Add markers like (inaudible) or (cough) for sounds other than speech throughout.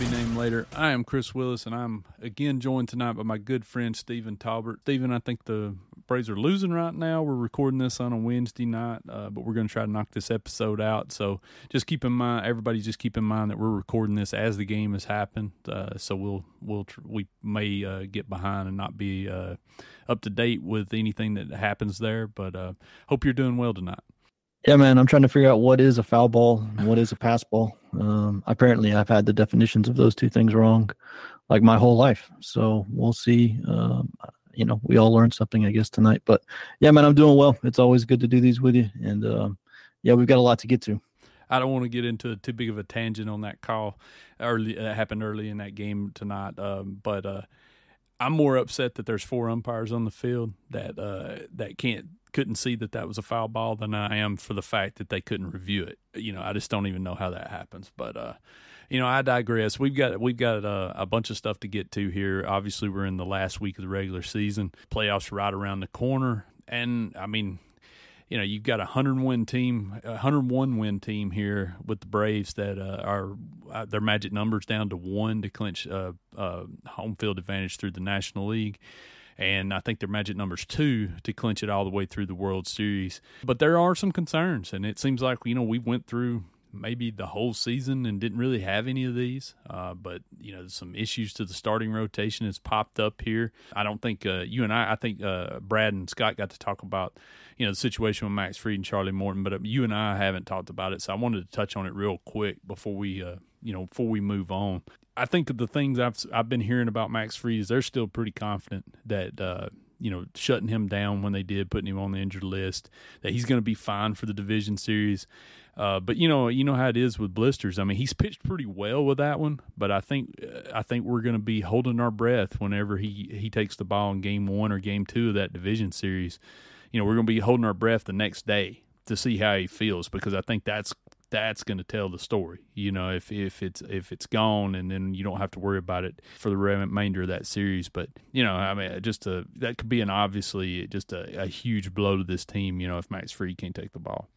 be named later. I am Kris Willis, and I'm again joined tonight by my good friend Stephen Talbert. Stephen, I think the Braves are losing right now. We're recording this on a Wednesday night, uh, but we're going to try to knock this episode out. So just keep in mind, everybody, just keep in mind that we're recording this as the game has happened. Uh, so we'll we'll we may uh, get behind and not be uh, up to date with anything that happens there. But uh, hope you're doing well tonight. Yeah, man, I'm trying to figure out what is a foul ball and what is a pass ball. Um, apparently, I've had the definitions of those two things wrong, like my whole life. So we'll see. Um, you know, we all learned something, I guess, tonight. But yeah, man, I'm doing well. It's always good to do these with you, and um, yeah, we've got a lot to get to. I don't want to get into too big of a tangent on that call early. That happened early in that game tonight, um, but uh, I'm more upset that there's four umpires on the field that uh, that can't couldn't see that that was a foul ball than I am for the fact that they couldn't review it. You know, I just don't even know how that happens. But uh, you know, I digress. We've got we've got uh, a bunch of stuff to get to here. Obviously, we're in the last week of the regular season. Playoffs right around the corner, and I mean, you know, you've got a hundred win team, a hundred one win team here with the Braves that uh, are uh, their magic numbers down to one to clinch uh, uh, home field advantage through the National League and I think their magic numbers two to clinch it all the way through the World Series. But there are some concerns, and it seems like you know we went through maybe the whole season and didn't really have any of these. Uh, but you know, some issues to the starting rotation has popped up here. I don't think uh, you and I. I think uh, Brad and Scott got to talk about you know the situation with Max Fried and Charlie Morton, but uh, you and I haven't talked about it. So I wanted to touch on it real quick before we uh, you know before we move on. I think the things I've I've been hearing about Max Fried is they're still pretty confident that uh, you know shutting him down when they did, putting him on the injured list, that he's going to be fine for the division series. Uh, but you know, you know how it is with blisters. I mean, he's pitched pretty well with that one, but I think uh, I think we're going to be holding our breath whenever he he takes the ball in game one or game two of that division series. You know, we're going to be holding our breath the next day to see how he feels because I think that's that's going to tell the story. You know, if if it's if it's gone, and then you don't have to worry about it for the remainder of that series. But you know, I mean, just a that could be an obviously just a, a huge blow to this team. You know, if Max Fried can't take the ball.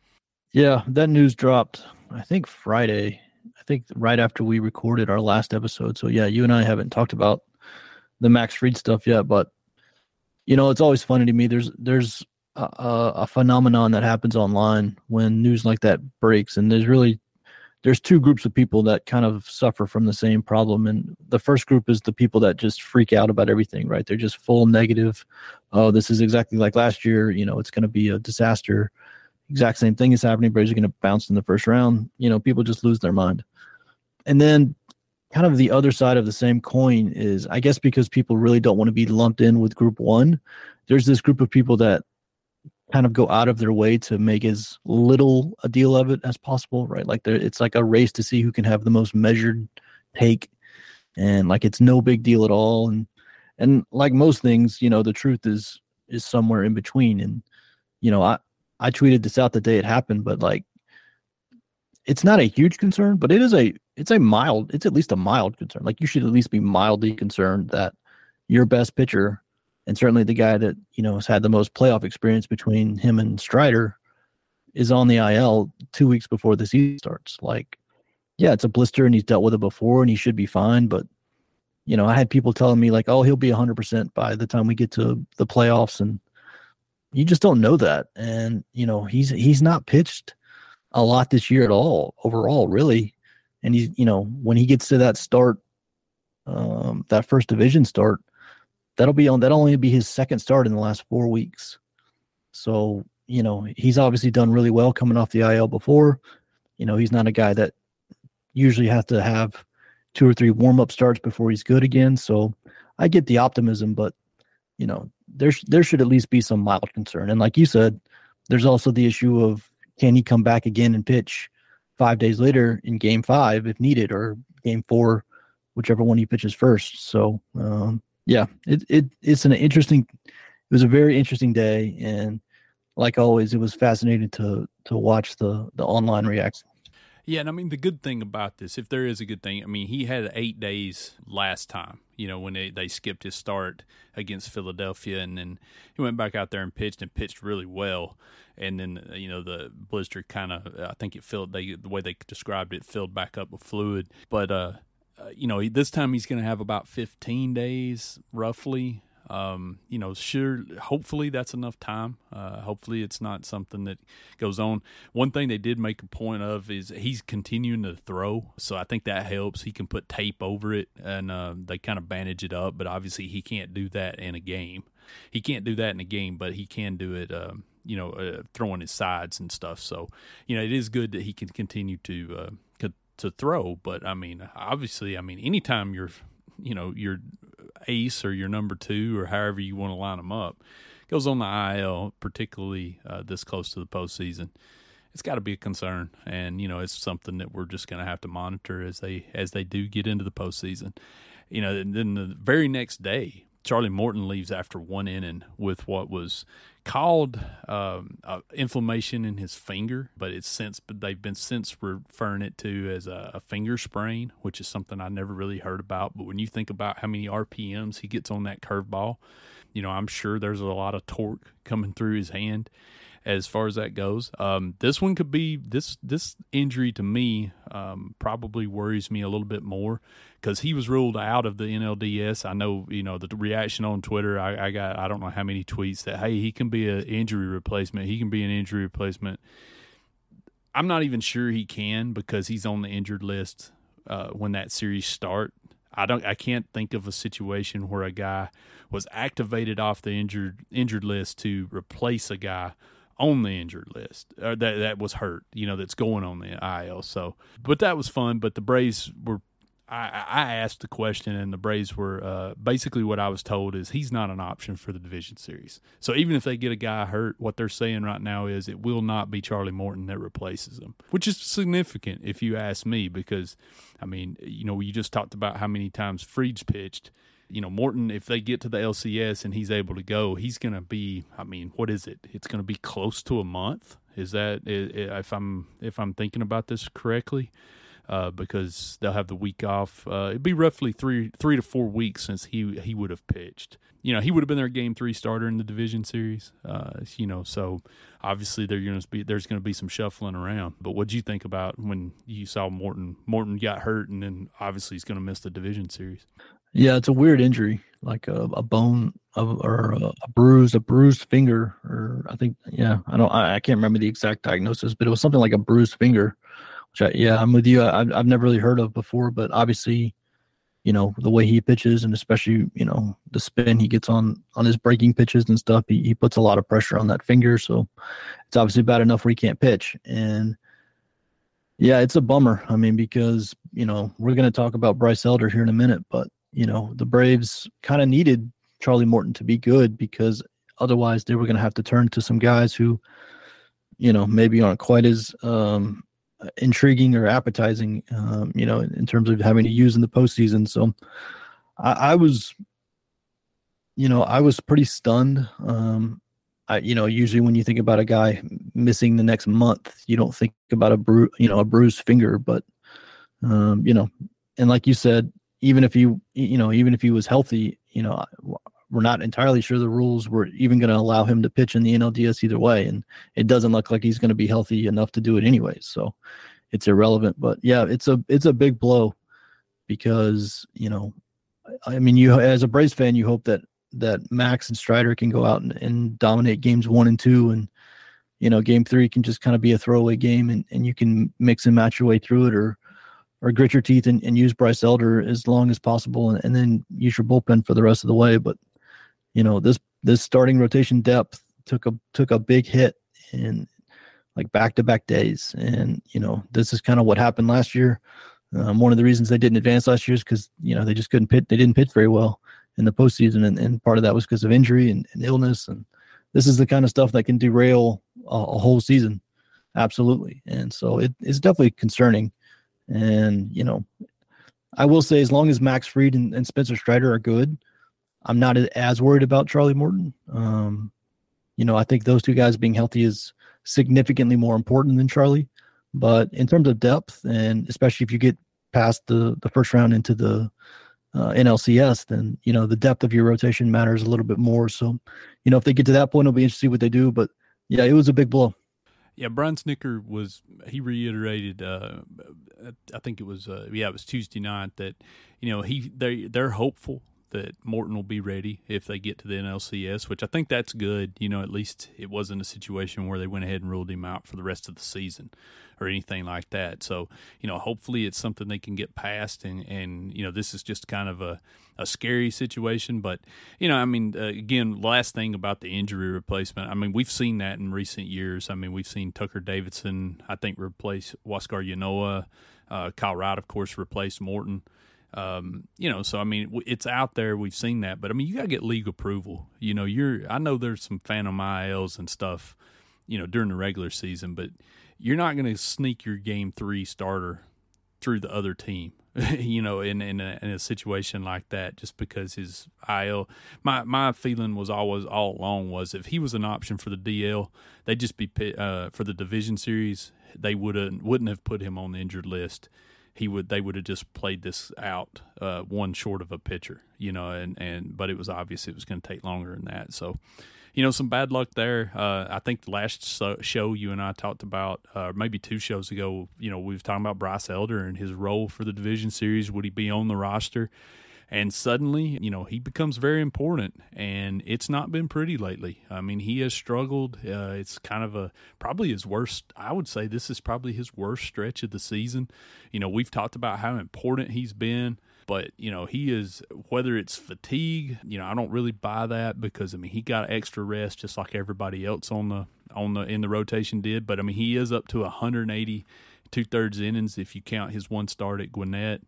Yeah, that news dropped. I think Friday. I think right after we recorded our last episode. So yeah, you and I haven't talked about the Max Fried stuff yet, but you know, it's always funny to me. There's there's a, a, phenomenon that happens online when news like that breaks and there's really there's two groups of people that kind of suffer from the same problem and the first group is the people that just freak out about everything right? They're just full negative oh this is exactly like last year you know it's going to be a disaster exact same thing is happening braves are going to bounce in the first round you know people just lose their mind. And then kind of the other side of the same coin is i guess because people really don't want to be lumped in with group one there's this group of people that kind of go out of their way to make as little a deal of it as possible, right? Like it's like a race to see who can have the most measured take, and like it's no big deal at all. And and like most things, you know, the truth is is somewhere in between. And you know, I I tweeted this out the day it happened, but like it's not a huge concern, but it is a it's a mild it's at least a mild concern. Like you should at least be mildly concerned that your best pitcher and certainly the guy that you know has had the most playoff experience between him and Strider is on the IL two weeks before the season starts. Like, yeah, it's a blister and he's dealt with it before and he should be fine. But you know, I had people telling me like, oh, he'll be hundred percent by the time we get to the playoffs, and you just don't know that. And you know, he's he's not pitched a lot this year at all overall, really. And he's you know when he gets to that start, um, that first division start that'll be on that'll only be his second start in the last four weeks. So, you know, he's obviously done really well coming off the IL before. You know, he's not a guy that usually has to have two or three warm up starts before he's good again. So I get the optimism, but you know, there's there should at least be some mild concern. And like you said, there's also the issue of can he come back again and pitch five days later in game five if needed or game four, whichever one he pitches first. So um, yeah, it, it it's an interesting. It was a very interesting day, and like always, it was fascinating to to watch the the online reaction. Yeah, and I mean the good thing about this, if there is a good thing, I mean he had eight days last time. You know when they, they skipped his start against Philadelphia, and then he went back out there and pitched and pitched really well. And then you know the blister kind of, I think it filled. They the way they described it filled back up with fluid, but uh, uh, you know, this time he's going to have about 15 days roughly um, you know, sure, hopefully that's enough time. Uh, hopefully it's not something that goes on. One thing they did make a point of is he's continuing to throw, so I think that helps. He can put tape over it, and uh, they kind of bandage it up. But obviously, he can't do that in a game. He can't do that in a game, but he can do it. Um, you know, uh, throwing his sides and stuff. So, you know, it is good that he can continue to uh, to throw. But I mean, obviously, I mean, anytime you're you know your ace or your number two or however you want to line them up goes on the IL, particularly uh, this close to the postseason. It's got to be a concern, and you know it's something that we're just going to have to monitor as they as they do get into the postseason. You know, and then the very next day, Charlie Morton leaves after one inning with what was called um, uh, inflammation in his finger, but it's since but they've been since referring it to as a, a, finger sprain, which is something I never really heard about. But when you think about how many RPMs he gets on that curveball, you know I'm sure there's a lot of torque coming through his hand, as far as that goes. Um, this one could be this this injury to me um, probably worries me a little bit more because he was ruled out of the NLDS. I know you know the reaction on Twitter. I, I got I don't know how many tweets that hey he can be an injury replacement. He can be an injury replacement. I'm not even sure he can because he's on the injured list uh, when that series start. I don't. I can't think of a situation where a guy was activated off the injured injured list to replace a guy on the injured list or that that was hurt, you know, that's going on the IL. So, but that was fun. But the Braves were. I, I asked the question, and the Braves were uh, basically what I was told is he's not an option for the division series. So even if they get a guy hurt, what they're saying right now is it will not be Charlie Morton that replaces him, which is significant if you ask me. Because I mean, you know, you just talked about how many times Fried's pitched you know, Morton, if they get to the LCS and he's able to go, he's going to be. I mean, what is it? It's going to be close to a month. Is that if I'm if I'm thinking about this correctly? Uh, because they'll have the week off. Uh, it'd be roughly three three to four weeks since he he would have pitched. You know, he would have been their game three starter in the division series. Uh, you know, so obviously there's going to be there's going to be some shuffling around. But what do you think about when you saw Morton? Morton got hurt, and then obviously he's going to miss the division series. Yeah, it's a weird injury, like a, a bone of, or a, a bruise, a bruised finger, or I think, yeah, I don't, I, I, can't remember the exact diagnosis, but it was something like a bruised finger. Which, I, yeah, I'm with you. I, I've, never really heard of before, but obviously, you know, the way he pitches, and especially, you know, the spin he gets on on his breaking pitches and stuff, he, he puts a lot of pressure on that finger. So it's obviously bad enough where he can't pitch, and yeah, it's a bummer. I mean, because you know we're going to talk about Bryce Elder here in a minute, but you know, the Braves kind of needed Charlie Morton to be good because otherwise they were going to have to turn to some guys who, you know, maybe aren't quite as um, intriguing or appetizing, um, you know, in, in, terms of having to use in the postseason. So I, I was, you know, I was pretty stunned. Um, I, you know, usually when you think about a guy missing the next month, you don't think about a bru- you know, a bruised finger, but, um, you know, and like you said, even if he, you know, even if he was healthy, you know, we're not entirely sure the rules were even going to allow him to pitch in the NLDS either way, and it doesn't look like he's going to be healthy enough to do it anyway. So it's irrelevant. But yeah, it's a it's a big blow because you know, I mean, you as a Braves fan, you hope that that Max and Strider can go out and, and dominate games one and two, and you know, game three can just kind of be a throwaway game, and and you can mix and match your way through it, or or grit your teeth and, and use Bryce Elder as long as possible, and, and then use your bullpen for the rest of the way. But you know this this starting rotation depth took a took a big hit in like back to back days, and you know this is kind of what happened last year. Um, one of the reasons they didn't advance last year is because you know they just couldn't pitch. They didn't pitch very well in the postseason, and, and part of that was because of injury and, and, illness. And this is the kind of stuff that can derail a, a whole season, absolutely. And so it, it's definitely concerning. And, you know, I will say as long as Max Fried and, and Spencer Strider are good, I'm not as worried about Charlie Morton. Um, you know, I think those two guys being healthy is significantly more important than Charlie. But in terms of depth, and especially if you get past the the first round into the uh, NLCS, then you know the depth of your rotation matters a little bit more. So, you know, if they get to that point, it'll be interesting what they do. But yeah, it was a big blow. Yeah, Brian Snitker was he reiterated. Uh, I think it was uh, yeah, it was Tuesday night that you know he they they're hopeful that Morton will be ready if they get to the NLCS, which I think that's good. You know, at least it wasn't a situation where they went ahead and ruled him out for the rest of the season or anything like that. So, you know, hopefully it's something they can get past. And, and you know, this is just kind of a, a scary situation. But, you know, I mean, uh, again, last thing about the injury replacement, I mean, we've seen that in recent years. I mean, we've seen Tucker Davidson, I think, replace Huascar Ynoa. Uh, Kyle Wright, of course, replaced Morton. Um, you know, so I mean, it's out there. We've seen that, but I mean, you got to get league approval. You know, you're. I know there's some phantom ILs and stuff. You know, during the regular season, but you're not going to sneak your game three starter through the other team. (laughs) you know, in in a, in a, situation like that, just because his IL. My my feeling was always all along was if he was an option for the DL, they'd just be uh, for the division series. They wouldn't wouldn't have put him on the injured list he would they would have just played this out uh, one short of a pitcher, you know, and and but it was obvious it was going to take longer than that. So, you know, some bad luck there. Uh, I think the last show you and I talked about, uh, maybe two shows ago, you know, we were talking about Bryce Elder and his role for the division series. Would he be on the roster? and suddenly, you know, he becomes very important. And it's not been pretty lately. I mean, he has struggled. Uh, it's kind of a probably his worst. I would say this is probably his worst stretch of the season. You know, we've talked about how important he's been but you know he is whether it's fatigue you know i don't really buy that because i mean he got extra rest just like everybody else on the on the in the rotation did but i mean he is up to 180 two-thirds innings if you count his one start at gwinnett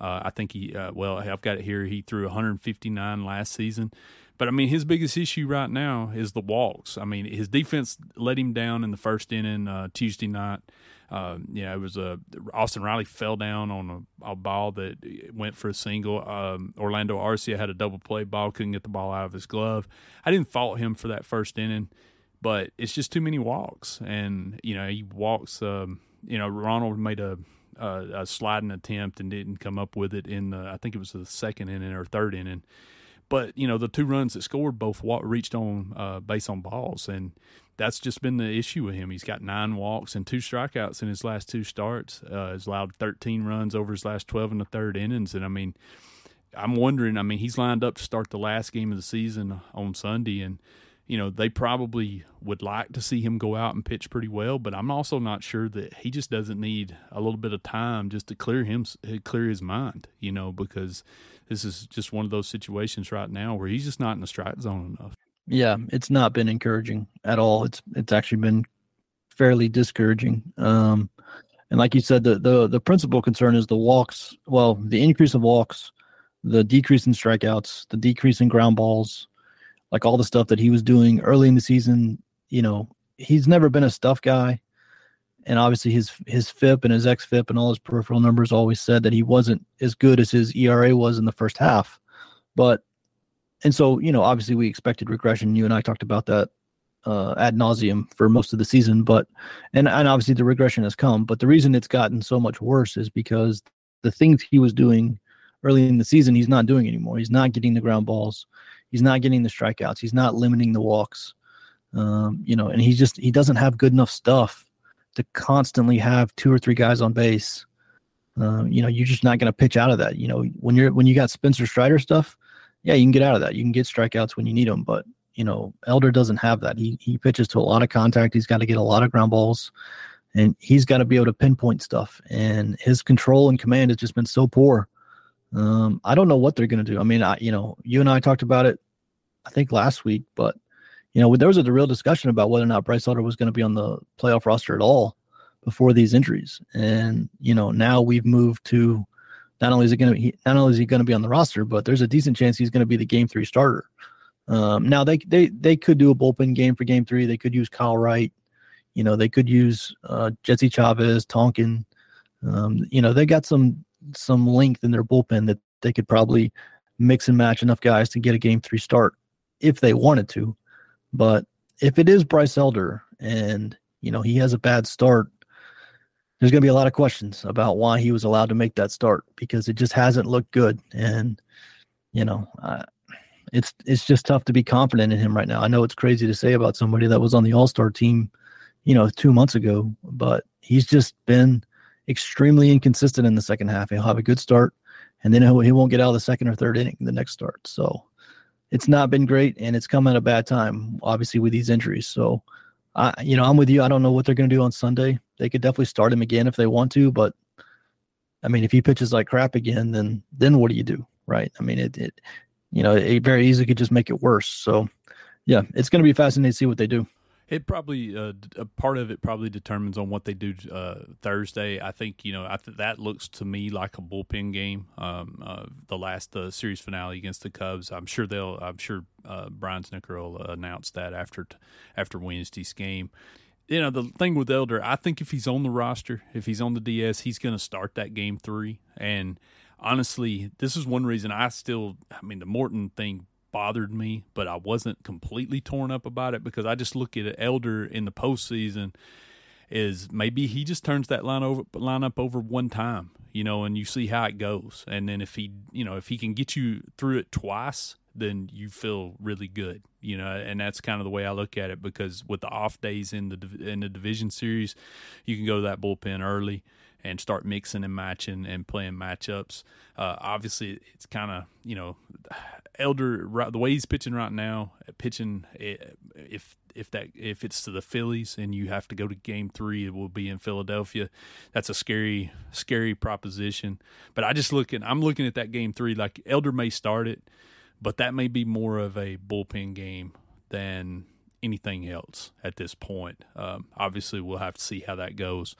uh, I think he, uh, well, I've got it here. He threw 159 last season. But I mean, his biggest issue right now is the walks. I mean, his defense let him down in the first inning uh, Tuesday night. Uh, yeah, it was a Austin Riley fell down on a, a ball that went for a single. Um, Orlando Arcia had a double play ball, couldn't get the ball out of his glove. I didn't fault him for that first inning, but it's just too many walks, and you know he walks. Um, you know, Ronald made a uh, a sliding attempt and didn't come up with it in the I think it was the second inning or third inning. But you know the two runs that scored both reached on uh, base on balls, and that's just been the issue with him. He's got nine walks and two strikeouts in his last two starts. Uh, he's allowed 13 runs over his last 12 and the third innings, and I mean, I'm wondering. I mean, he's lined up to start the last game of the season on Sunday, and you know, they probably would like to see him go out and pitch pretty well, but I'm also not sure that he just doesn't need a little bit of time just to clear him clear his mind, you know, because this is just one of those situations right now where he's just not in the strike zone enough. Yeah, it's not been encouraging at all. It's it's actually been fairly discouraging. Um and like you said, the the the principal concern is the walks, well, the increase of walks, the decrease in strikeouts, the decrease in ground balls, like all the stuff that he was doing early in the season. You know, he's never been a stuff guy, and obviously his his FIP and his xFIP and all his peripheral numbers always said that he wasn't as good as his ERA was in the first half. But and so you know, obviously we expected regression. You and I talked about that uh, ad nauseum for most of the season, but and and obviously the regression has come. But the reason it's gotten so much worse is because the things he was doing early in the season, he's not doing anymore. He's not getting the ground balls. He's not getting the strikeouts. He's not limiting the walks. Um, you know, and he just he doesn't have good enough stuff to constantly have two or three guys on base. Uh, you know, you're just not going to pitch out of that. You know, when you're when you got Spencer Strider stuff, yeah, you can get out of that. You can get strikeouts when you need them, but you know, Elder doesn't have that. He he pitches to a lot of contact. He's got to get a lot of ground balls, and he's got to be able to pinpoint stuff. And his control and command has just been so poor um, I don't know what they're going to do. I mean, I, you know, you and I talked about it, I think last week, but you know, there was a real discussion about whether or not Bryce Elder was going to be on the playoff roster at all before these injuries. And you know, now we've moved to not only is it going to not only is he going to be on the roster, but there's a decent chance he's going to be the game three starter. Um, now they they they could do a bullpen game for game three. They could use Kyle Wright. You know, they could use uh, Jesse Chavez, Tonkin. Um, you know, they got some some length in their bullpen that they could probably mix and match enough guys to get a game three start if they wanted to. But if it is Bryce Elder and you know he has a bad start, there's going to be a lot of questions about why he was allowed to make that start because it just hasn't looked good. And you know, uh, it's it's just tough to be confident in him right now. I know it's crazy to say about somebody that was on the All Star team you know, two months ago. But he's just been extremely inconsistent in the second half. He'll have a good start, and then he won't get out of the second or third inning the next start. So it's not been great, and it's come at a bad time, obviously with these injuries. So, I, you know, I'm with you. I don't know what they're going to do on Sunday. They could definitely start him again if they want to, but I mean, if he pitches like crap again, then then what do you do, right? I mean, it, it you know, it very easily could just make it worse. So, yeah, it's going to be fascinating to see what they do. It probably uh, a part of it probably determines on what they do uh, Thursday. I think you know I th- that looks to me like a bullpen game. Um, uh, the last uh, series finale against the Cubs. I'm sure they'll. I'm sure uh, Brian Snitker will announce that after t- after Wednesday's game. You know the thing with Elder, I think if he's on the roster, if he's on the DS, he's going to start that game three. And honestly, this is one reason I still. I mean, the Morton thing bothered me, but I wasn't completely torn up about it because I just look at Elder in the postseason is maybe he just turns that line over line up over one time, you know, and you see how it goes. And then if he, you know, if he can get you through it twice, then you feel really good, you know. And that's kind of the way I look at it because with the off days in the in the division series, you can go to that bullpen early and start mixing and matching and playing matchups. Uh, obviously, it's kind of you know (sighs) Elder the way he's pitching right now, pitching eh, if if that if it's to the Phillies and you have to go to Game Three, it will be in Philadelphia. That's a scary scary proposition. But I just look at I'm looking at that Game Three like Elder may start it, but that may be more of a bullpen game than anything else at this point. Um, obviously, we'll have to see how that goes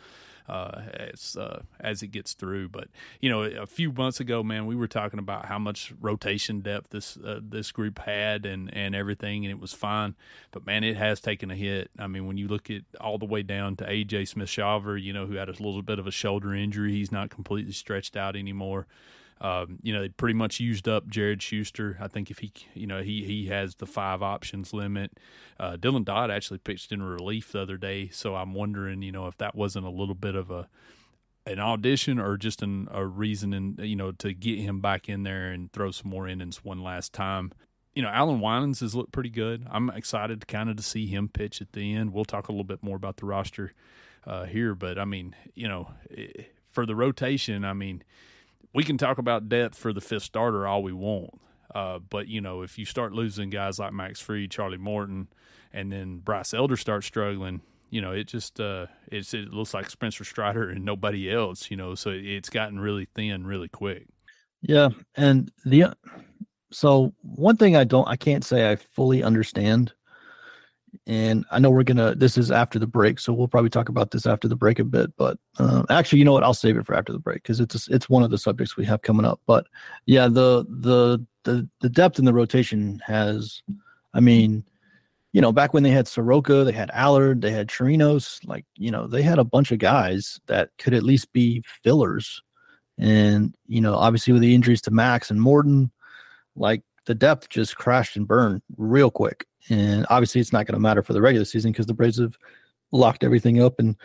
uh, as uh, as it gets through. But you know, a few months ago, man, we were talking about how much rotation depth this uh, this group had and and everything, and it was fine. But man, it has taken a hit. I mean, when you look at all the way down to AJ Smith Shawver, you know, who had a little bit of a shoulder injury, he's not completely stretched out anymore. Um, you know, they pretty much used up Jared Schuster. I think if he, you know, he he has the five options limit. Uh, Dylan Dodd actually pitched in relief the other day, so I'm wondering, you know, if that wasn't a little bit of a an audition or just an, a reason, and you know, to get him back in there and throw some more innings one last time. You know, Allan Winans has looked pretty good. I'm excited to kind of to see him pitch at the end. We'll talk a little bit more about the roster uh, here, but I mean, you know, eh, for the rotation, I mean we can talk about depth for the fifth starter all we want. Uh, but you know, if you start losing guys like Max Fried, Charlie Morton, and then Bryce Elder starts struggling, you know, it just uh, it's it looks like Spencer Strider and nobody else. You know, so it's gotten really thin really quick. Yeah, and the so one thing I don't I can't say I fully understand and I know we're gonna. This is after the break, so we'll probably talk about this after the break a bit. But uh, actually, you know what? I'll save it for after the break because it's it's one of the subjects we have coming up. But yeah, the the the the depth in the rotation has, I mean, you know, back when they had Soroka, they had Allard, they had Chirinos, like you know, they had a bunch of guys that could at least be fillers. And you know, obviously with the injuries to Max and Morton, like the depth just crashed and burned real quick. And obviously, it's not going to matter for the regular season because the Braves have locked everything up and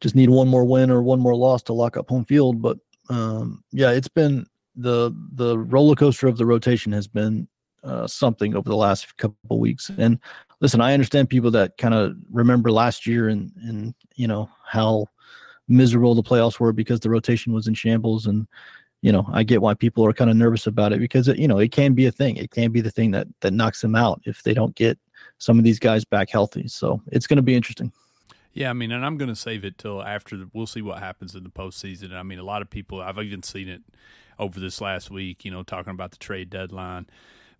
just need one more win or one more loss to lock up home field. But um, yeah, it's been the the roller coaster of the rotation has been uh, something over the last couple weeks. And listen, I understand people that kind of remember last year and and you know how miserable the playoffs were because the rotation was in shambles and you know, I get why people are kind of nervous about it because it, you know, it can be a thing. It can be the thing that that knocks them out if they don't get some of these guys back healthy. So it's going to be interesting. Yeah, I mean, and I'm going to save it till after the, we'll see what happens in the postseason. I mean, a lot of people I've even seen it over this last week. You know, talking about the trade deadline,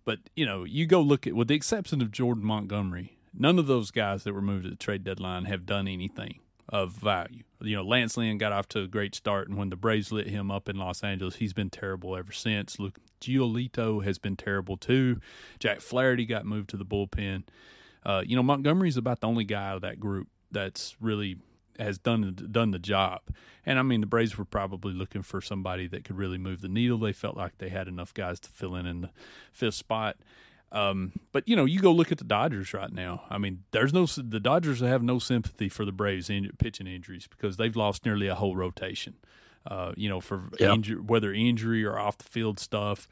but you know, you go look at with the exception of Jordan Montgomery, none of those guys that were moved at the trade deadline have done anything of value. You know, Lance Lynn got off to a great start, and when the Braves lit him up in Los Angeles, he's been terrible ever since. Lucas Giolito has been terrible too. Jack Flaherty got moved to the bullpen. Uh, you know, Montgomery's about the only guy of that group that's really has done done the job. And I mean, the Braves were probably looking for somebody that could really move the needle. They felt like they had enough guys to fill in in the fifth spot. Um, but you know, you go look at the Dodgers right now. I mean, there's no the Dodgers have no sympathy for the Braves in, pitching injuries because they've lost nearly a whole rotation. Uh, you know, for yep. injury, whether injury or off the field stuff.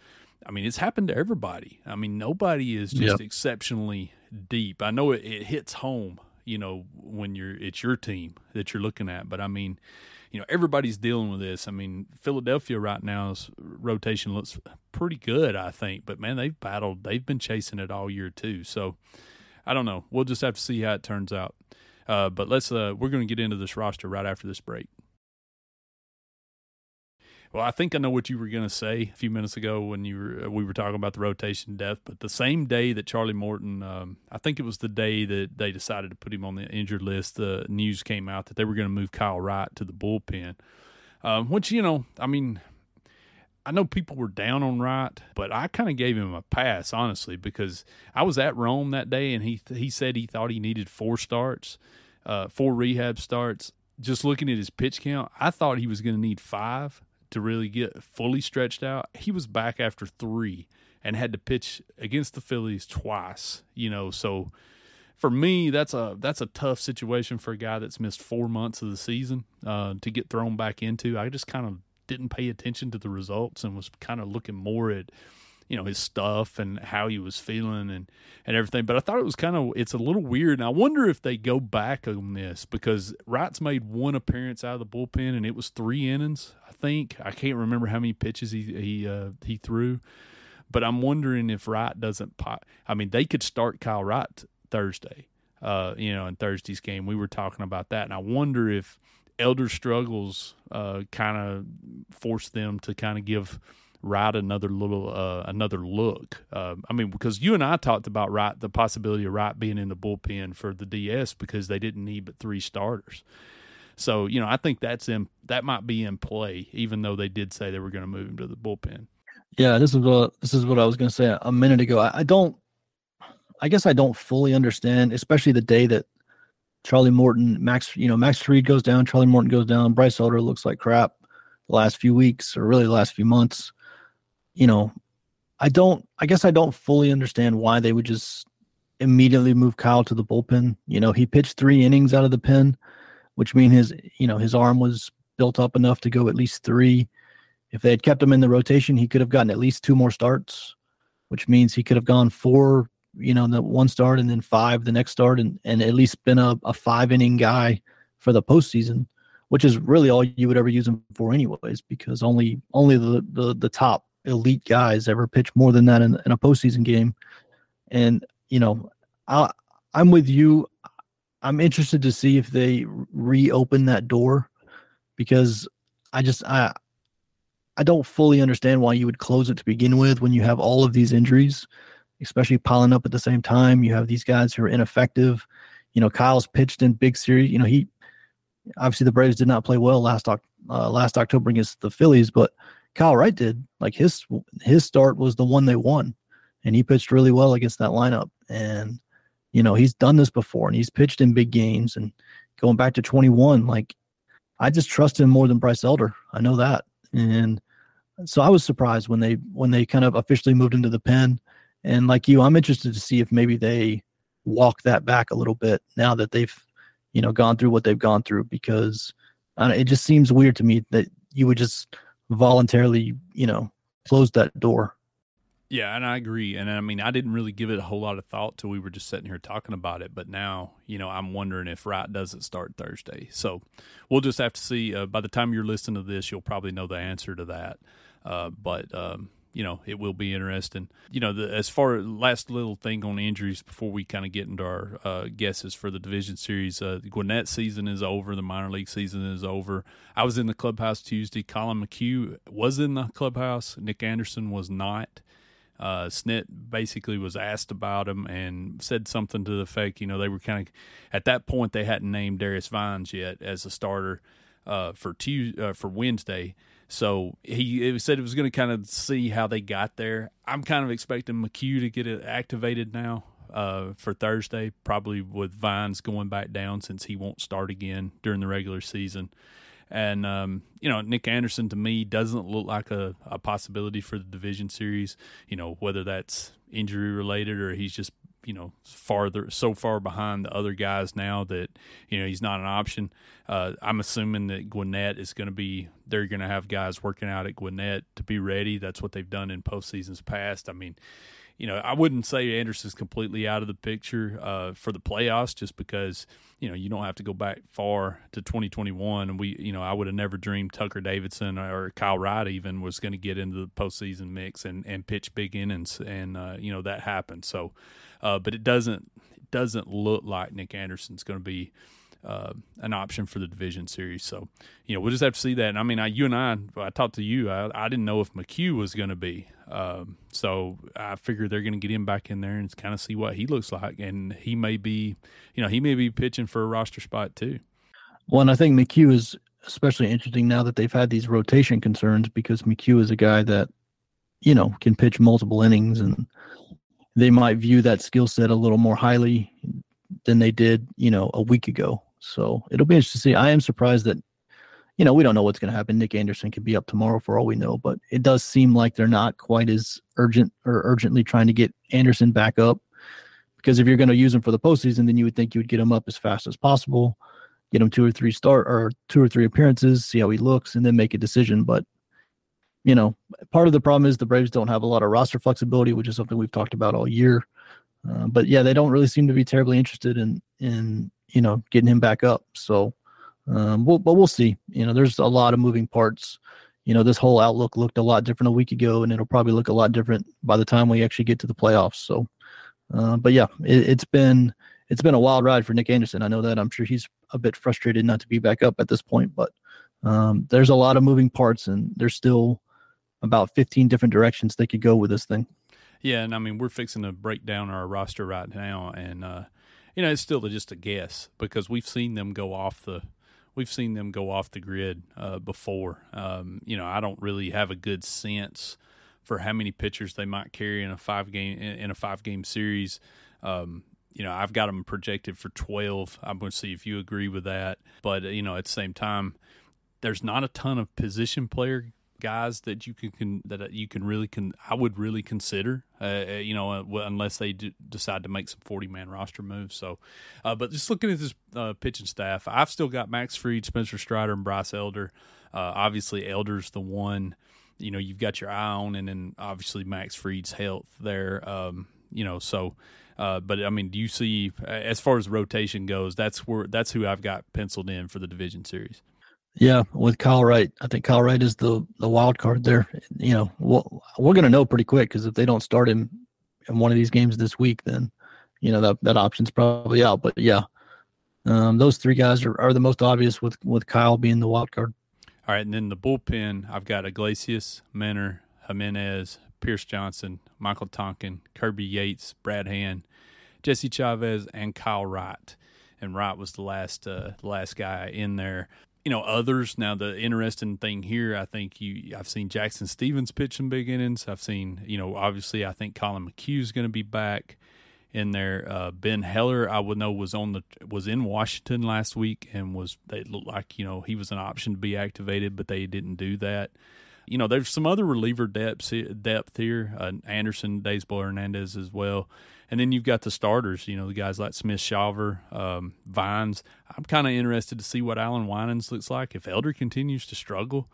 I mean, it's happened to everybody. I mean, nobody is just yep. exceptionally deep. I know it, it hits home you know, when you're it's your team that you're looking at. But I mean, you know, everybody's dealing with this. I mean, Philadelphia right now's rotation looks pretty good, I think. But man, they've battled. They've been chasing it all year too. So I don't know. We'll just have to see how it turns out. Uh, but let's uh, we're going to get into this roster right after this break. Well, I think I know what you were going to say a few minutes ago when you were uh, we were talking about the rotation depth. But the same day that Charlie Morton, um, I think it was the day that they decided to put him on the injured list. The news came out that they were going to move Kyle Wright to the bullpen, um, which you know, I mean, I know people were down on Wright, but I kind of gave him a pass honestly because I was at Rome that day and he he said he thought he needed four starts, uh, four rehab starts. Just looking at his pitch count, I thought he was going to need five to really get fully stretched out. He was back after three and had to pitch against the Phillies twice. You know, so for me, that's a that's a tough situation for a guy that's missed four months of the season uh, to get thrown back into. I just kind of didn't pay attention to the results and was kind of looking more at you know his stuff and how he was feeling and and everything. But I thought it was kind of it's a little weird, and I wonder if they go back on this because Wright's made one appearance out of the bullpen, and it was three innings. I think I can't remember how many pitches he he uh, he threw, but I'm wondering if Wright doesn't. Pop, I mean, they could start Kyle Wright Thursday. Uh, you know, in Thursday's game, we were talking about that, and I wonder if elder struggles uh, kind of force them to kind of give Wright another little uh, another look. Uh, I mean, because you and I talked about right the possibility of Wright being in the bullpen for the DS because they didn't need but three starters. So you know, I think that's in that might be in play, even though they did say they were going to move him to the bullpen. Yeah, this is what this is what I was going to say a minute ago. I, I don't. I guess I don't fully understand, especially the day that Charlie Morton, Max, you know, Max Fried goes down, Charlie Morton goes down, Bryce Elder looks like crap the last few weeks or really the last few months you know, I don't, I guess I don't fully understand why they would just immediately move Kyle to the bullpen. You know, he pitched three innings out of the pen, which means his, you know, his arm was built up enough to go at least three. If they had kept him in the rotation, he could have gotten at least two more starts, which means he could have gone four, you know, the one start and then five the next start and, and at least been a, a five inning guy for the postseason, which is really all you would ever use him for anyways, because only only the the, the top elite guys ever pitch more than that in, in a postseason game. And you know, I I'm with you. I'm interested to see if they reopen that door because I just I I don't fully understand why you would close it to begin with when you have all of these injuries, especially piling up at the same time. You have these guys who are ineffective. You know, Kyle's pitched in big series. You know, he obviously the Braves did not play well last uh, last October against the Phillies, but Kyle Wright did. Like his his start was the one they won, and he pitched really well against that lineup. And you know he's done this before, and he's pitched in big games. And going back to 21, like I just trust him more than Bryce Elder. I know that, and so I was surprised when they when they kind of officially moved into the pen. And like you, I'm interested to see if maybe they walk that back a little bit now that they've you know gone through what they've gone through because it just seems weird to me that you would just voluntarily, you know, closed that door. Yeah, and I agree. And I mean, I didn't really give it a whole lot of thought till we were just sitting here talking about it. But now, you know, I'm wondering if Wright doesn't start Thursday. So we'll just have to see. Uh, by the time you're listening to this, you'll probably know the answer to that. Uh, but um, you know, it will be interesting. You know, the, as far as last little thing on injuries before we kind of get into our uh, guesses for the division series, uh, the Gwinnett season is over. The minor league season is over. I was in the clubhouse Tuesday. Collin McHugh was in the clubhouse. Nick Anderson was not. Uh, Snit basically was asked about him and said something to the effect, you know, they were kind of at that point they hadn't named Darius Vines yet as a starter uh, for Tuesday, uh, for Wednesday. So he said it was going to kind of see how they got there. I'm kind of expecting McHugh to get it activated now uh, for Thursday, probably with Vines going back down since he won't start again during the regular season. And um, you know, Nick Anderson to me doesn't look like a, a possibility for the division series. You know, whether that's injury related or he's just you know farther so far behind the other guys now that you know he's not an option. Uh, I'm assuming that Gwinnett is going to be they're going to have guys working out at Gwinnett to be ready. That's what they've done in postseasons past. I mean, you know, I wouldn't say Anderson's completely out of the picture uh, for the playoffs just because, you know, you don't have to go back far to 2021. And we, you know, I would have never dreamed Tucker Davidson or Kyle Wright even was going to get into the postseason mix and, and pitch big innings. And, uh, you know, that happened. So, uh, but it doesn't, it doesn't look like Nick Anderson's going to be uh, an option for the division series. So, you know, we'll just have to see that. And I mean, I, you and I, I talked to you. I, I didn't know if McHugh was going to be. Um, so I figured they're going to get him back in there and kind of see what he looks like. And he may be, you know, he may be pitching for a roster spot too. Well, and I think McHugh is especially interesting now that they've had these rotation concerns because McHugh is a guy that, you know, can pitch multiple innings and they might view that skill set a little more highly than they did, you know, a week ago. So it'll be interesting to see. I am surprised that, you know, we don't know what's going to happen. Nick Anderson could be up tomorrow for all we know, but it does seem like they're not quite as urgent or urgently trying to get Anderson back up. Because if you're going to use him for the postseason, then you would think you would get him up as fast as possible, get him two or three start or two or three appearances, see how he looks, and then make a decision. But you know, part of the problem is the Braves don't have a lot of roster flexibility, which is something we've talked about all year. Uh, but yeah, they don't really seem to be terribly interested in in you know getting him back up. So, um, we'll, but we'll see. You know, there's a lot of moving parts. You know, this whole outlook looked a lot different a week ago, and it'll probably look a lot different by the time we actually get to the playoffs. So, uh, but yeah, it, it's been it's been a wild ride for Nick Anderson. I know that. I'm sure he's a bit frustrated not to be back up at this point, but um, there's a lot of moving parts, and there's still about 15 different directions they could go with this thing. Yeah, and I mean we're fixing to break down our roster right now, and uh, you know it's still just a guess because we've seen them go off the we've seen them go off the grid uh, before. Um, you know, I don't really have a good sense for how many pitchers they might carry in a five game in a five game series. Um, you know, I've got them projected for twelve. I'm going to see if you agree with that, but you know, at the same time, there's not a ton of position player guys that you can, can that you can really can I would really consider. Uh, uh you know, uh, unless they decide to make some forty man roster moves. So, uh, but just looking at this uh, pitching staff, I've still got Max Fried, Spencer Strider, and Bryce Elder. Uh, obviously, Elder's the one you know you've got your eye on, and then obviously Max Fried's health there. Um, you know, so. but I mean, do you see as far as rotation goes? That's where that's who I've got penciled in for the division series. Yeah, with Kyle Wright, I think Kyle Wright is the the wild card there. You know, we'll, we're going to know pretty quick because if they don't start him in one of these games this week, then you know that that option's probably out. But yeah, um, those three guys are, are the most obvious with with Kyle being the wild card. All right, and then the bullpen, I've got Iglesias, Minter, Jimenez, Pierce Johnson, Michael Tonkin, Kirby Yates, Brad Hand, Jesse Chavez, and Kyle Wright. And Wright was the last uh, last guy in there you know others. Now the interesting thing here i think you i've seen Jackson Stephens pitch some big innings. I've seen you know obviously i think Collin McHugh is going to be back in there. Uh, ben heller i would know was on the was in washington last week and was they looked like you know he was an option to be activated but they didn't do that you know there's some other reliever depth depth here uh, anderson daysbel hernandez as well and then you've got the starters, you know, the guys like Smith Shawver, um, Vines. I'm kind of interested to see what Allan Winans looks like. If Elder continues to struggle,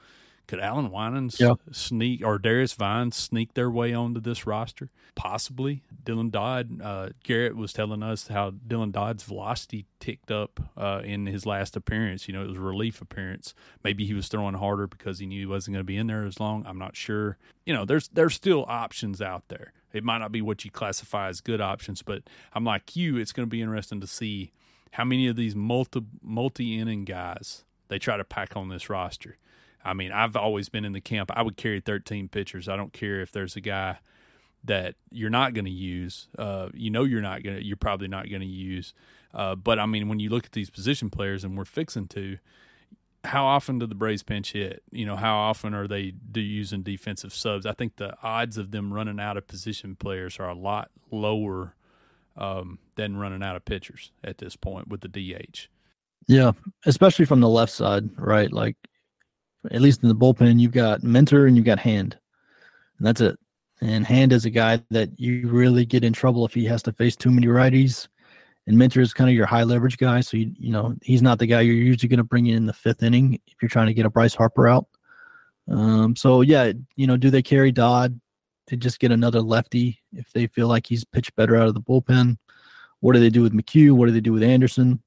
could Allan Winans yeah. sneak or Darius Vines sneak their way onto this roster? Possibly. Dylan Dodd, uh, Garrett was telling us how Dylan Dodd's velocity ticked up uh, in his last appearance. You know, it was a relief appearance. Maybe he was throwing harder because he knew he wasn't going to be in there as long. I'm not sure. You know, there's there's still options out there. It might not be what you classify as good options, but I'm like you. It's going to be interesting to see how many of these multi multi inning guys they try to pack on this roster. I mean, I've always been in the camp. I would carry 13 pitchers. I don't care if there's a guy that you're not going to use. Uh, you know, you're not going to. You're probably not going to use. Uh, but I mean, when you look at these position players, and we're fixing to, how often do the Braves pinch hit? You know, how often are they do using defensive subs? I think the odds of them running out of position players are a lot lower um, than running out of pitchers at this point with the DH. Yeah, especially from the left side, right? Like, at least in the bullpen, you've got Minter and you've got Hand, and that's it. And Hand is a guy that you really get in trouble if he has to face too many righties and Minter is kind of your high leverage guy. So you you know he's not the guy you're usually going to bring in the fifth inning if you're trying to get a Bryce Harper out. Um, so yeah, you know, do they carry Dodd? to just get another lefty if they feel like he's pitched better out of the bullpen? What do they do with McHugh? What do they do with Anderson?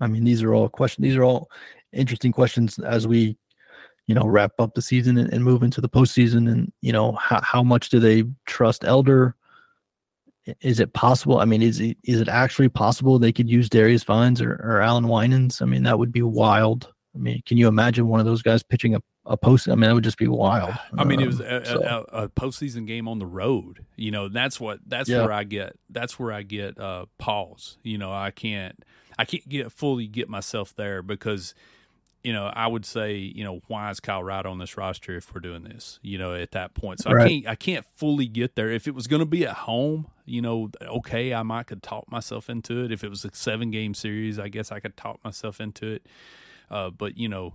I mean, these are all questions. These are all interesting questions as we, you know, wrap up the season and, and move into the postseason. And you know, how how much do they trust Elder? Is it possible? I mean, is it is it actually possible they could use Darius Vines or, or Allan Winans? I mean, that would be wild. I mean, can you imagine one of those guys pitching a, a post? I mean, that would just be wild. I mean, it was um, a, so. a, a, postseason game on the road. You know, that's what that's yeah. where I get that's where I get uh, pause. You know, I can't I can't get fully get myself there because you know, I would say, you know, why is Kyle Wright on this roster if we're doing this? You know, at that point, so right. I can't, I can't fully get there. If it was going to be at home, you know, okay, I might could talk myself into it. If it was a seven game series, I guess I could talk myself into it. Uh, but you know,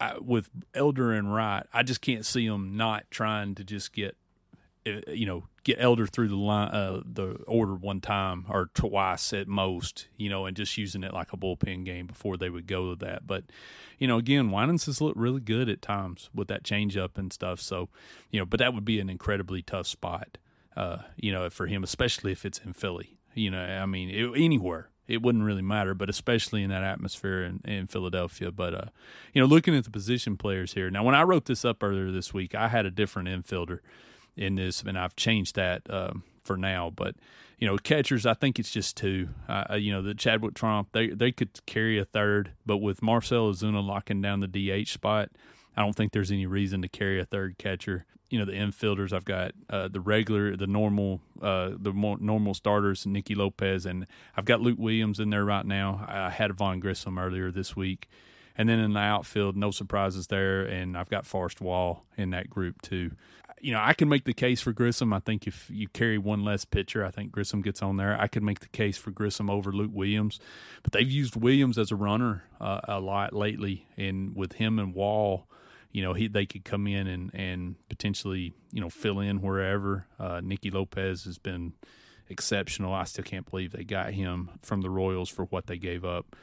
I, with Elder and Wright, I just can't see them not trying to just get, uh, you know, get Elder through the line, uh, the order one time or twice at most, you know, and just using it like a bullpen game before they would go to that. But, you know, again, Winans has looked really good at times with that changeup and stuff. So, you know, but that would be an incredibly tough spot, uh, you know, for him, especially if it's in Philly. You know, I mean, it, anywhere it wouldn't really matter, but especially in that atmosphere in, in Philadelphia. But uh, you know, looking at the position players here now, when I wrote this up earlier this week, I had a different infielder in this, and I've changed that um, for now. But you know, catchers, I think it's just two. Uh, you know, the Chadwick Tromp, they they could carry a third, but with Marcell Ozuna locking down the DH spot, I don't think there's any reason to carry a third catcher. You know, the infielders, I've got uh, the regular, the normal, uh, the more normal starters, Nicky Lopez, and I've got Luke Williams in there right now. I had Vaughn Grissom earlier this week. And then in the outfield, no surprises there. And I've got Forrest Wall in that group too you know, I can make the case for Grissom. I think if you carry one less pitcher, I think Grissom gets on there. I could make the case for Grissom over Luke Williams, but they've used Williams as a runner uh, a lot lately, and with him and Wall, you know, he they could come in and and potentially you know fill in wherever. Uh, Nicky Lopez has been exceptional. I still can't believe they got him from the Royals for what they gave up.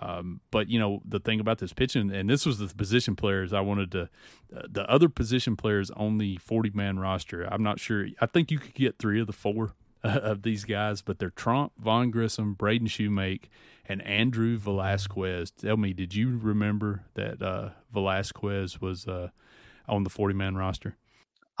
Um, but you know the thing about this pitching, and this was the position players I wanted to. Uh, the other position players on the forty man roster, I'm not sure. I think you could get three of the four uh, (laughs) of these guys, but they're Tromp, Vaughn Grissom, Braden Shewmake, and Andrew Velazquez. Tell me, did you remember that uh, Velazquez was uh, on the forty man roster?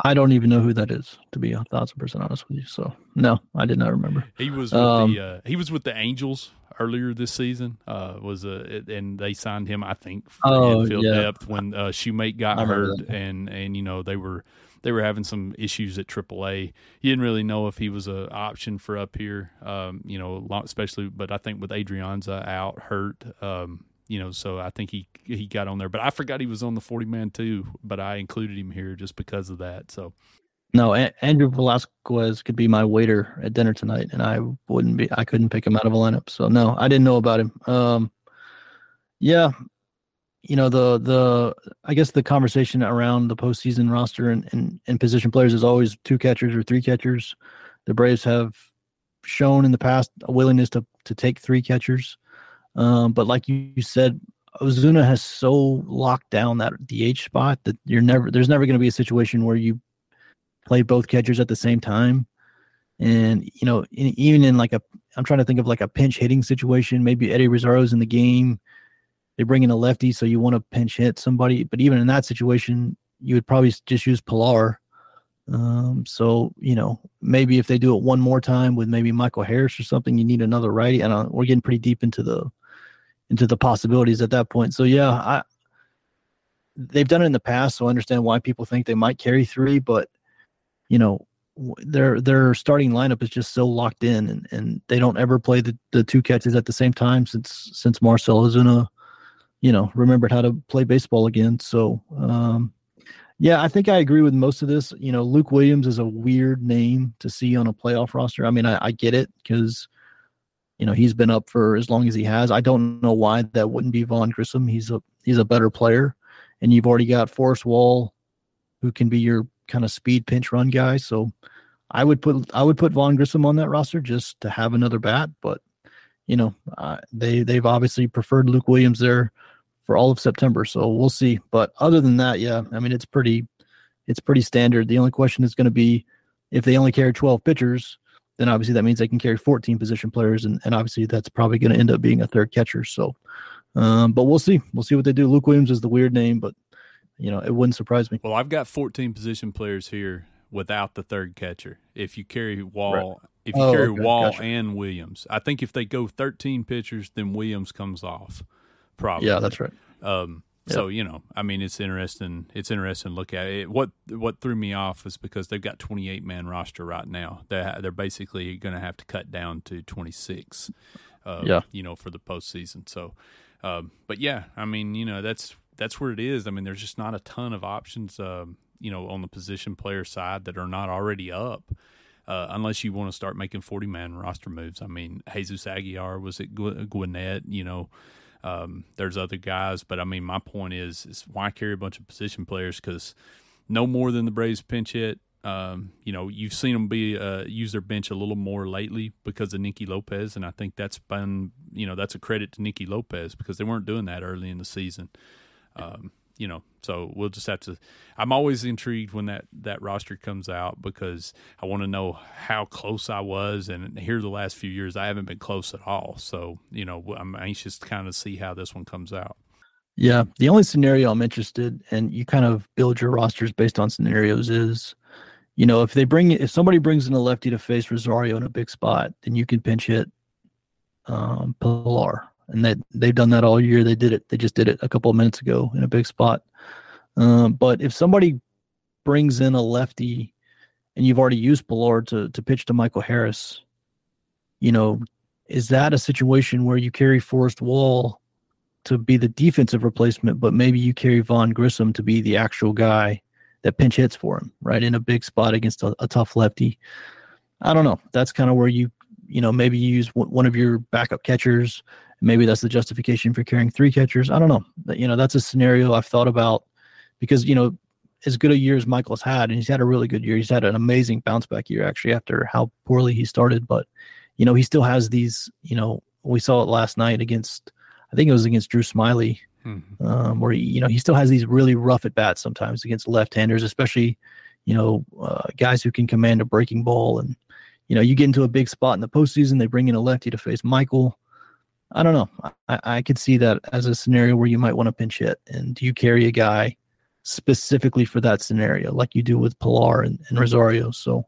I don't even know who that is, to be a thousand percent honest with you. So no, I did not remember. He was with um, the uh, he was with the Angels earlier this season. Uh, was a and they signed him, I think, for oh, infield yeah. depth when uh, Shewmake got hurt, that. and and you know they were they were having some issues at AAA. You didn't really know if he was an option for up here, um, you know, especially. But I think with Adrianza out hurt, um, you know, so I think he he got on there. But I forgot he was on the forty man too. But I included him here just because of that. So. No, a- Andrew Velazquez could be my waiter at dinner tonight, and I wouldn't be. I couldn't pick him out of a lineup. So no, I didn't know about him. Um, yeah, you know the the I guess the conversation around the postseason roster and, and and position players is always two catchers or three catchers. The Braves have shown in the past a willingness to to take three catchers. Um, but like you said, Ozuna has so locked down that DH spot that you're never there's never going to be a situation where you play both catchers at the same time. And you know, in, even in like a, I'm trying to think of like a pinch hitting situation. Maybe Eddie Rosario's in the game. They bring in a lefty, so you want to pinch hit somebody. But even in that situation, you would probably just use Pillar. Um, so you know, maybe if they do it one more time with maybe Michael Harris or something, you need another righty. And we're getting pretty deep into the into the possibilities at that point. So yeah, I they've done it in the past, so I understand why people think they might carry three, but you know their their starting lineup is just so locked in, and, and they don't ever play the, the two catches at the same time since since Marcell Ozuna, you know, remembered how to play baseball again. So um, yeah, I think I agree with most of this. You know, Luke Williams is a weird name to see on a playoff roster. I mean, I, I get it because you know he's been up for as long as he has. I don't know why that wouldn't be Vaughn Grissom. He's a he's a better player, and you've already got Forrest Wall, who can be your kind of speed pinch run guy. So I would put I would put Vaughn Grissom on that roster just to have another bat. But you know uh, they they've obviously preferred Luke Williams there for all of September. So we'll see. But other than that, yeah, I mean it's pretty it's pretty standard. The only question is going to be if they only carry 12 pitchers, then obviously that means they can carry 14 position players, and, and obviously that's probably going to end up being a third catcher. So, um, but we'll see. We'll see what they do. Luke Williams is the weird name, but you know it wouldn't surprise me. Well, I've got 14 position players here without the third catcher. If you carry Wall, right. if you oh, carry okay. Wall gotcha. and Williams, I think if they go 13 pitchers, then Williams comes off. Probably. Yeah, that's right. Um, so you know, I mean, it's interesting. It's interesting to look at it. What what threw me off was because they've got 28 man roster right now. They they're basically going to have to cut down to 26. Uh, yeah. You know, for the postseason. So, um, but yeah, I mean, you know, that's that's where it is. I mean, there's just not a ton of options. Um, you know, on the position player side that are not already up. Uh, unless you want to start making 40 man roster moves. I mean, Jesus Aguilar was at Gwinnett, you know, um, there's other guys, but I mean, my point is, is why carry a bunch of position players? Because no more than the Braves pinch hit. Um, you know, you've seen them be uh, use their bench a little more lately because of Nicky Lopez, and I think that's been you know that's a credit to Nicky Lopez because they weren't doing that early in the season. Um, you know, so we'll just have to. I'm always intrigued when that that roster comes out because I want to know how close I was, and here the last few years I haven't been close at all. So you know, I'm anxious to kind of see how this one comes out. Yeah, the only scenario I'm interested, and you kind of build your rosters based on scenarios, is you know if they bring if somebody brings in a lefty to face Rosario in a big spot, then you can pinch hit um, Pillar and that they've done that all year. They did it. They just did it a couple of minutes ago in a big spot. Um, but if somebody brings in a lefty, and you've already used Pillar to to pitch to Michael Harris, you know, is that a situation where you carry Forrest Wall to be the defensive replacement, but maybe you carry Vaughn Grissom to be the actual guy that pinch hits for him, right in a big spot against a, a tough lefty? I don't know. That's kind of where you you know maybe you use one of your backup catchers Maybe that's the justification for carrying three catchers. I don't know. But, you know, that's a scenario I've thought about because, you know, as good a year as Michael's had, and he's had a really good year. He's had an amazing bounce back year actually after how poorly he started. But, you know, he still has these, you know, we saw it last night against, I think it was against Drew Smyly, mm-hmm. um, where, he, you know, he still has these really rough at bats sometimes against left handers, especially, you know, uh, guys who can command a breaking ball. And, you know, you get into a big spot in the postseason, they bring in a lefty to face Michael. I don't know. I, I could see that as a scenario where you might want to pinch hit. And do you carry a guy specifically for that scenario, like you do with Pillar and, and Rosario? So,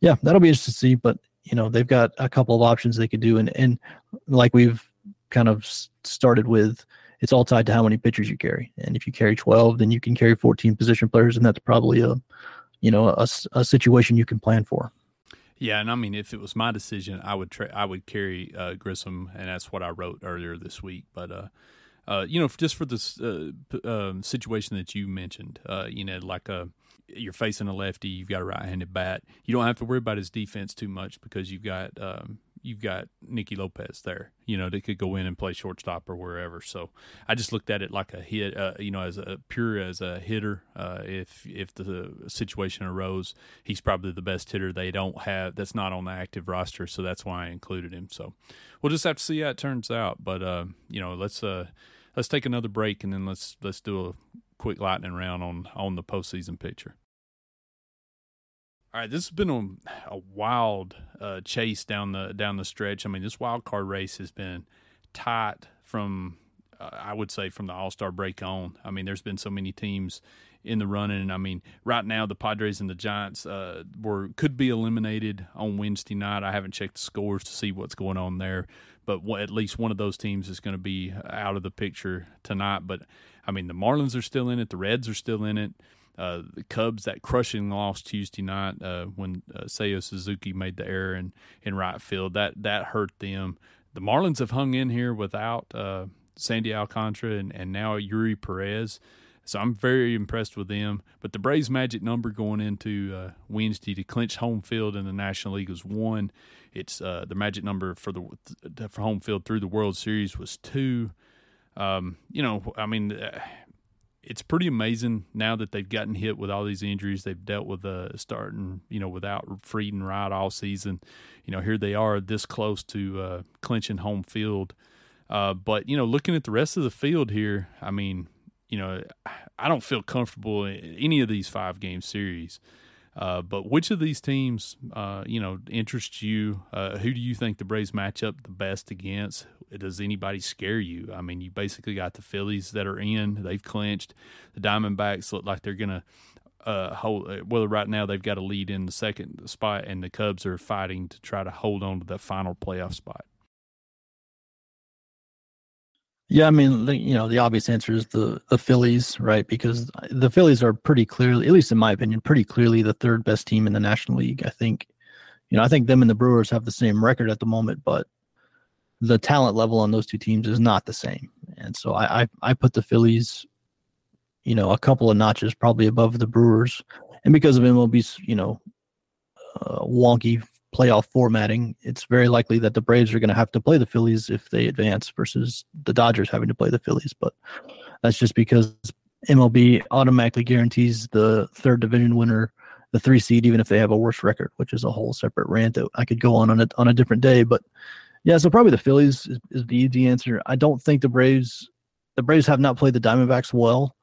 yeah, that'll be interesting to see. But you know, they've got a couple of options they could do, and and like we've kind of started with, it's all tied to how many pitchers you carry. And if you carry 12, then you can carry 14 position players, and that's probably a, you know, a, a situation you can plan for. Yeah, and I mean, if it was my decision, I would tra- I would carry uh, Grissom, and that's what I wrote earlier this week. But uh, uh, you know, just for this uh, um, situation that you mentioned, uh, you know, like a uh, you're facing a lefty, you've got a right-handed bat. You don't have to worry about his defense too much because you've got um, you've got Nicky Lopez there, you know, that could go in and play shortstop or wherever. So I just looked at it like a hit, uh, you know, as a pure as a hitter. Uh, if if the situation arose, he's probably the best hitter they don't have. That's not on the active roster, so that's why I included him. So we'll just have to see how it turns out. But uh, you know, let's uh, let's take another break and then let's let's do a quick lightning round on on the postseason picture. All right, this has been a, a wild uh, chase down the down the stretch. I mean, this wild card race has been tight from uh, I would say from the All Star break on. I mean, there's been so many teams in the running. I mean, right now the Padres and the Giants uh, were could be eliminated on Wednesday night. I haven't checked the scores to see what's going on there, but at least one of those teams is going to be out of the picture tonight. But I mean, the Marlins are still in it. The Reds are still in it. Uh, the Cubs that crushing loss Tuesday night uh, when uh, Seiya Suzuki made the error in, in right field that that hurt them. The Marlins have hung in here without uh, Sandy Alcantara and, and now Eury Perez, so I'm very impressed with them. But the Braves' magic number going into uh, Wednesday to clinch home field in the National League was one. It's uh, the magic number for the for home field through the World Series was two. Um, you know, I mean uh, it's pretty amazing now that they've gotten hit with all these injuries. They've dealt with uh, starting, you know, without Fried and Wright all season. You know, here they are this close to uh, clinching home field. Uh, but you know, looking at the rest of the field here, I mean, you know, I don't feel comfortable in any of these five game series. Uh, but which of these teams, uh, you know, interests you? Uh, who do you think the Braves match up the best against? Does anybody scare you? I mean, you basically got the Phillies that are in; they've clinched. The Diamondbacks look like they're gonna uh, hold. Uh, well, right now they've got a lead in the second spot, and the Cubs are fighting to try to hold on to that final playoff spot. Yeah, I mean, you know, the obvious answer is the the Phillies, right? Because the Phillies are pretty clearly, at least in my opinion, pretty clearly the third best team in the National League. I think, you know, I think them and the Brewers have the same record at the moment, but the talent level on those two teams is not the same. And so I I, I put the Phillies, you know, a couple of notches probably above the Brewers, and because of MLB's, you know, uh, wonky playoff formatting, it's very likely that the Braves are going to have to play the Phillies if they advance versus the Dodgers having to play the Phillies. But that's just because MLB automatically guarantees the third division winner the three seed, even if they have a worse record, which is a whole separate rant that I could go on on a, on a different day. But yeah, so probably the Phillies is, is the easy answer. I don't think the Braves, the Braves have not played the Diamondbacks well.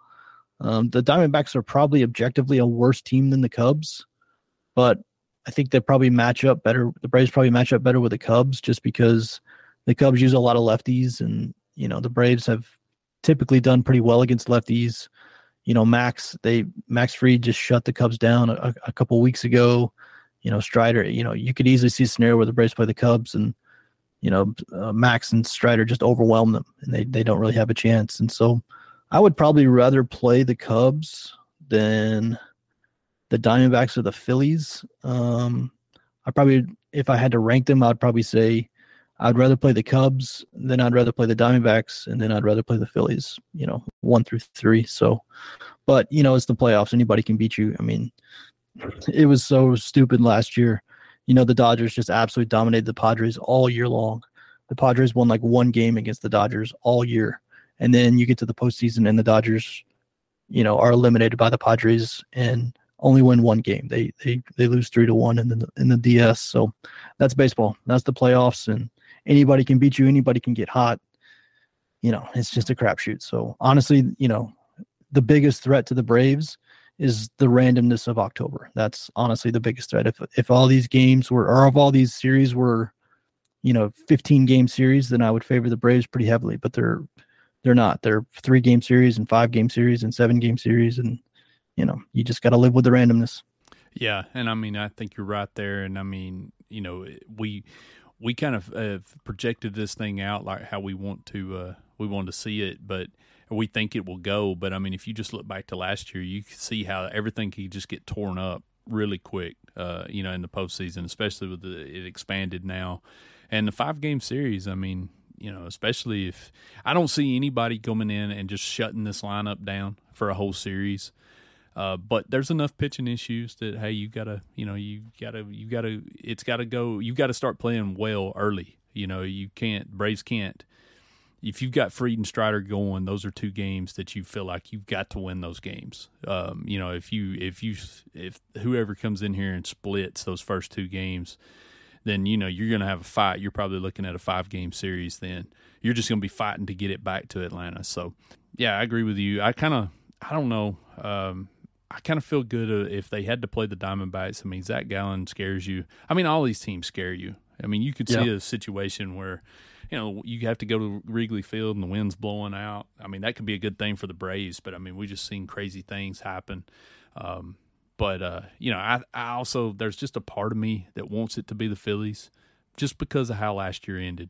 Um, the Diamondbacks are probably objectively a worse team than the Cubs, but I think they probably match up better. The Braves probably match up better with the Cubs just because the Cubs use a lot of lefties, and you know the Braves have typically done pretty well against lefties. You know, Max they Max Fried just shut the Cubs down a, a couple weeks ago. You know, Strider. You know, you could easily see a scenario where the Braves play the Cubs and you know uh, Max and Strider just overwhelm them, and they they don't really have a chance. And so, I would probably rather play the Cubs than the Diamondbacks or the Phillies. Um, I probably, if I had to rank them, I'd probably say I'd rather play the Cubs, then I'd rather play the Diamondbacks, and then I'd rather play the Phillies. You know, one through three. So, but you know, it's the playoffs. Anybody can beat you. I mean, it was so stupid last year. You know, the Dodgers just absolutely dominated the Padres all year long. The Padres won like one game against the Dodgers all year, and then you get to the postseason, and the Dodgers, you know, are eliminated by the Padres, and only win one game. They they they lose three to one in the in the DS. So that's baseball. That's the playoffs, and anybody can beat you. Anybody can get hot. You know, it's just a crapshoot. So honestly, you know, the biggest threat to the Braves is the randomness of October. That's honestly the biggest threat. If if all these games were, or if all these series were, you know, 15 game series, then I would favor the Braves pretty heavily. But they're they're not. They're three game series and five game series and seven game series, and you know, you just got to live with the randomness. Yeah, and I mean, I think you're right there, and I mean, you know, we we kind of uh, projected this thing out like how we want to uh, we want to see it, but we think it will go. But I mean, if you just look back to last year, you can see how everything can just get torn up really quick. Uh, you know, in the postseason, especially with the it expanded now, and the five game series. I mean, you know, especially if I don't see anybody coming in and just shutting this lineup down for a whole series. Uh, but there's enough pitching issues that hey, you gotta, you know, you gotta, you gotta, it's gotta go. You got to start playing well early. You know, you can't. Braves can't. If you've got Fried and Strider going, those are two games that you feel like you've got to win those games. Um, you know, if you if you if whoever comes in here and splits those first two games, then you know you're going to have a fight. You're probably looking at a five game series. Then you're just going to be fighting to get it back to Atlanta. So, yeah, I agree with you. I kind of I don't know. Um, I kind of feel good uh, if they had to play the Diamondbacks. I mean, Zach Gallen scares you. I mean, all these teams scare you. I mean, you could see yeah. a situation where, you know, you have to go to Wrigley Field and the wind's blowing out. I mean, that could be a good thing for the Braves, but I mean, we just seen crazy things happen. Um, but uh, you know, I, I also there's just a part of me that wants it to be the Phillies, just because of how last year ended.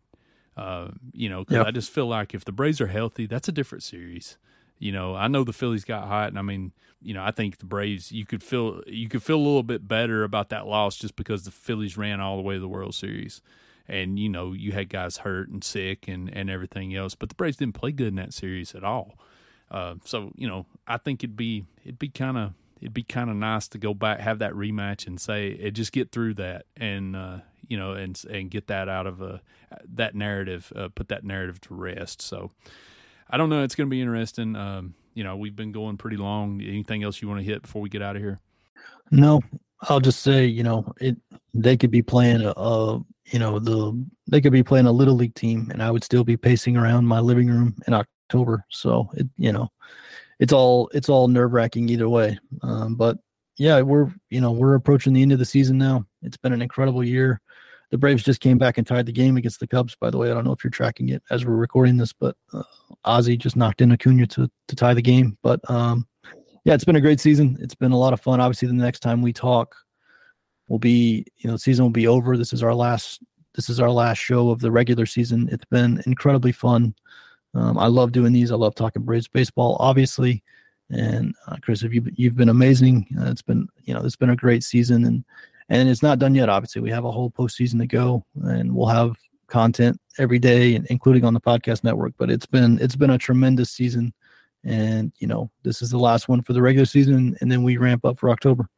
Uh, you know, because yep. I just feel like if the Braves are healthy, that's a different series. You know, I know the Phillies got hot, and I mean, you know, I think the Braves you could feel you could feel a little bit better about that loss just because the Phillies ran all the way to the World Series, and you know you had guys hurt and sick and and everything else, but the Braves didn't play good in that series at all. Uh, so you know, I think it'd be it'd be kind of it'd be kind of nice to go back have that rematch and say it just get through that and uh, you know and and get that out of a that narrative uh, put that narrative to rest. So I don't know. It's going to be interesting. Um, you know, we've been going pretty long. Anything else you want to hit before we get out of here? No, I'll just say, you know, it they could be playing a, a, you know, the they could be playing a little league team, and I would still be pacing around my living room in October. So it, you know, it's all it's all nerve wracking either way. Um, but yeah, we're you know we're approaching the end of the season now. It's been an incredible year. The Braves just came back and tied the game against the Cubs. By the way, I don't know if you're tracking it as we're recording this, but uh, Ozzie just knocked in Acuna to to tie the game. But um, yeah, it's been a great season. It's been a lot of fun. Obviously, the next time we talk will be you know season will be over. This is our last this is our last show of the regular season. It's been incredibly fun. Um, I love doing these. I love talking Braves baseball, obviously. And uh, Kris, have you you've been amazing. Uh, it's been you know it's been a great season, and and it's not done yet. Obviously, we have a whole postseason to go, and we'll have content every day, including on the podcast network. But it's been it's been a tremendous season, and you know this is the last one for the regular season, and then we ramp up for October.